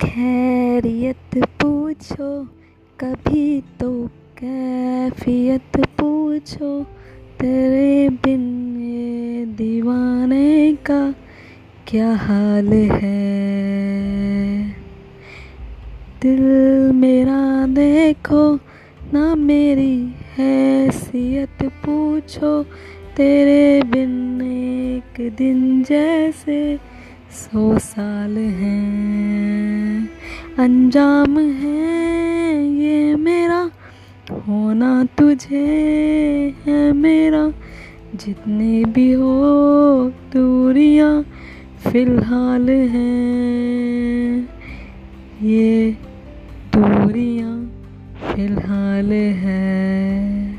खैरियत पूछो, कभी तो कैफियत पूछो। तेरे बिन ये दीवाने का क्या हाल है? दिल मेरा देखो, ना मेरी हैसियत पूछो। तेरे बिन एक दिन जैसे सौ साल हैं। अंजाम है ये मेरा, होना तुझे है मेरा। जितने भी हो दूरियाँ फ़िलहाल हैं, ये दूरियाँ फ़िलहाल है।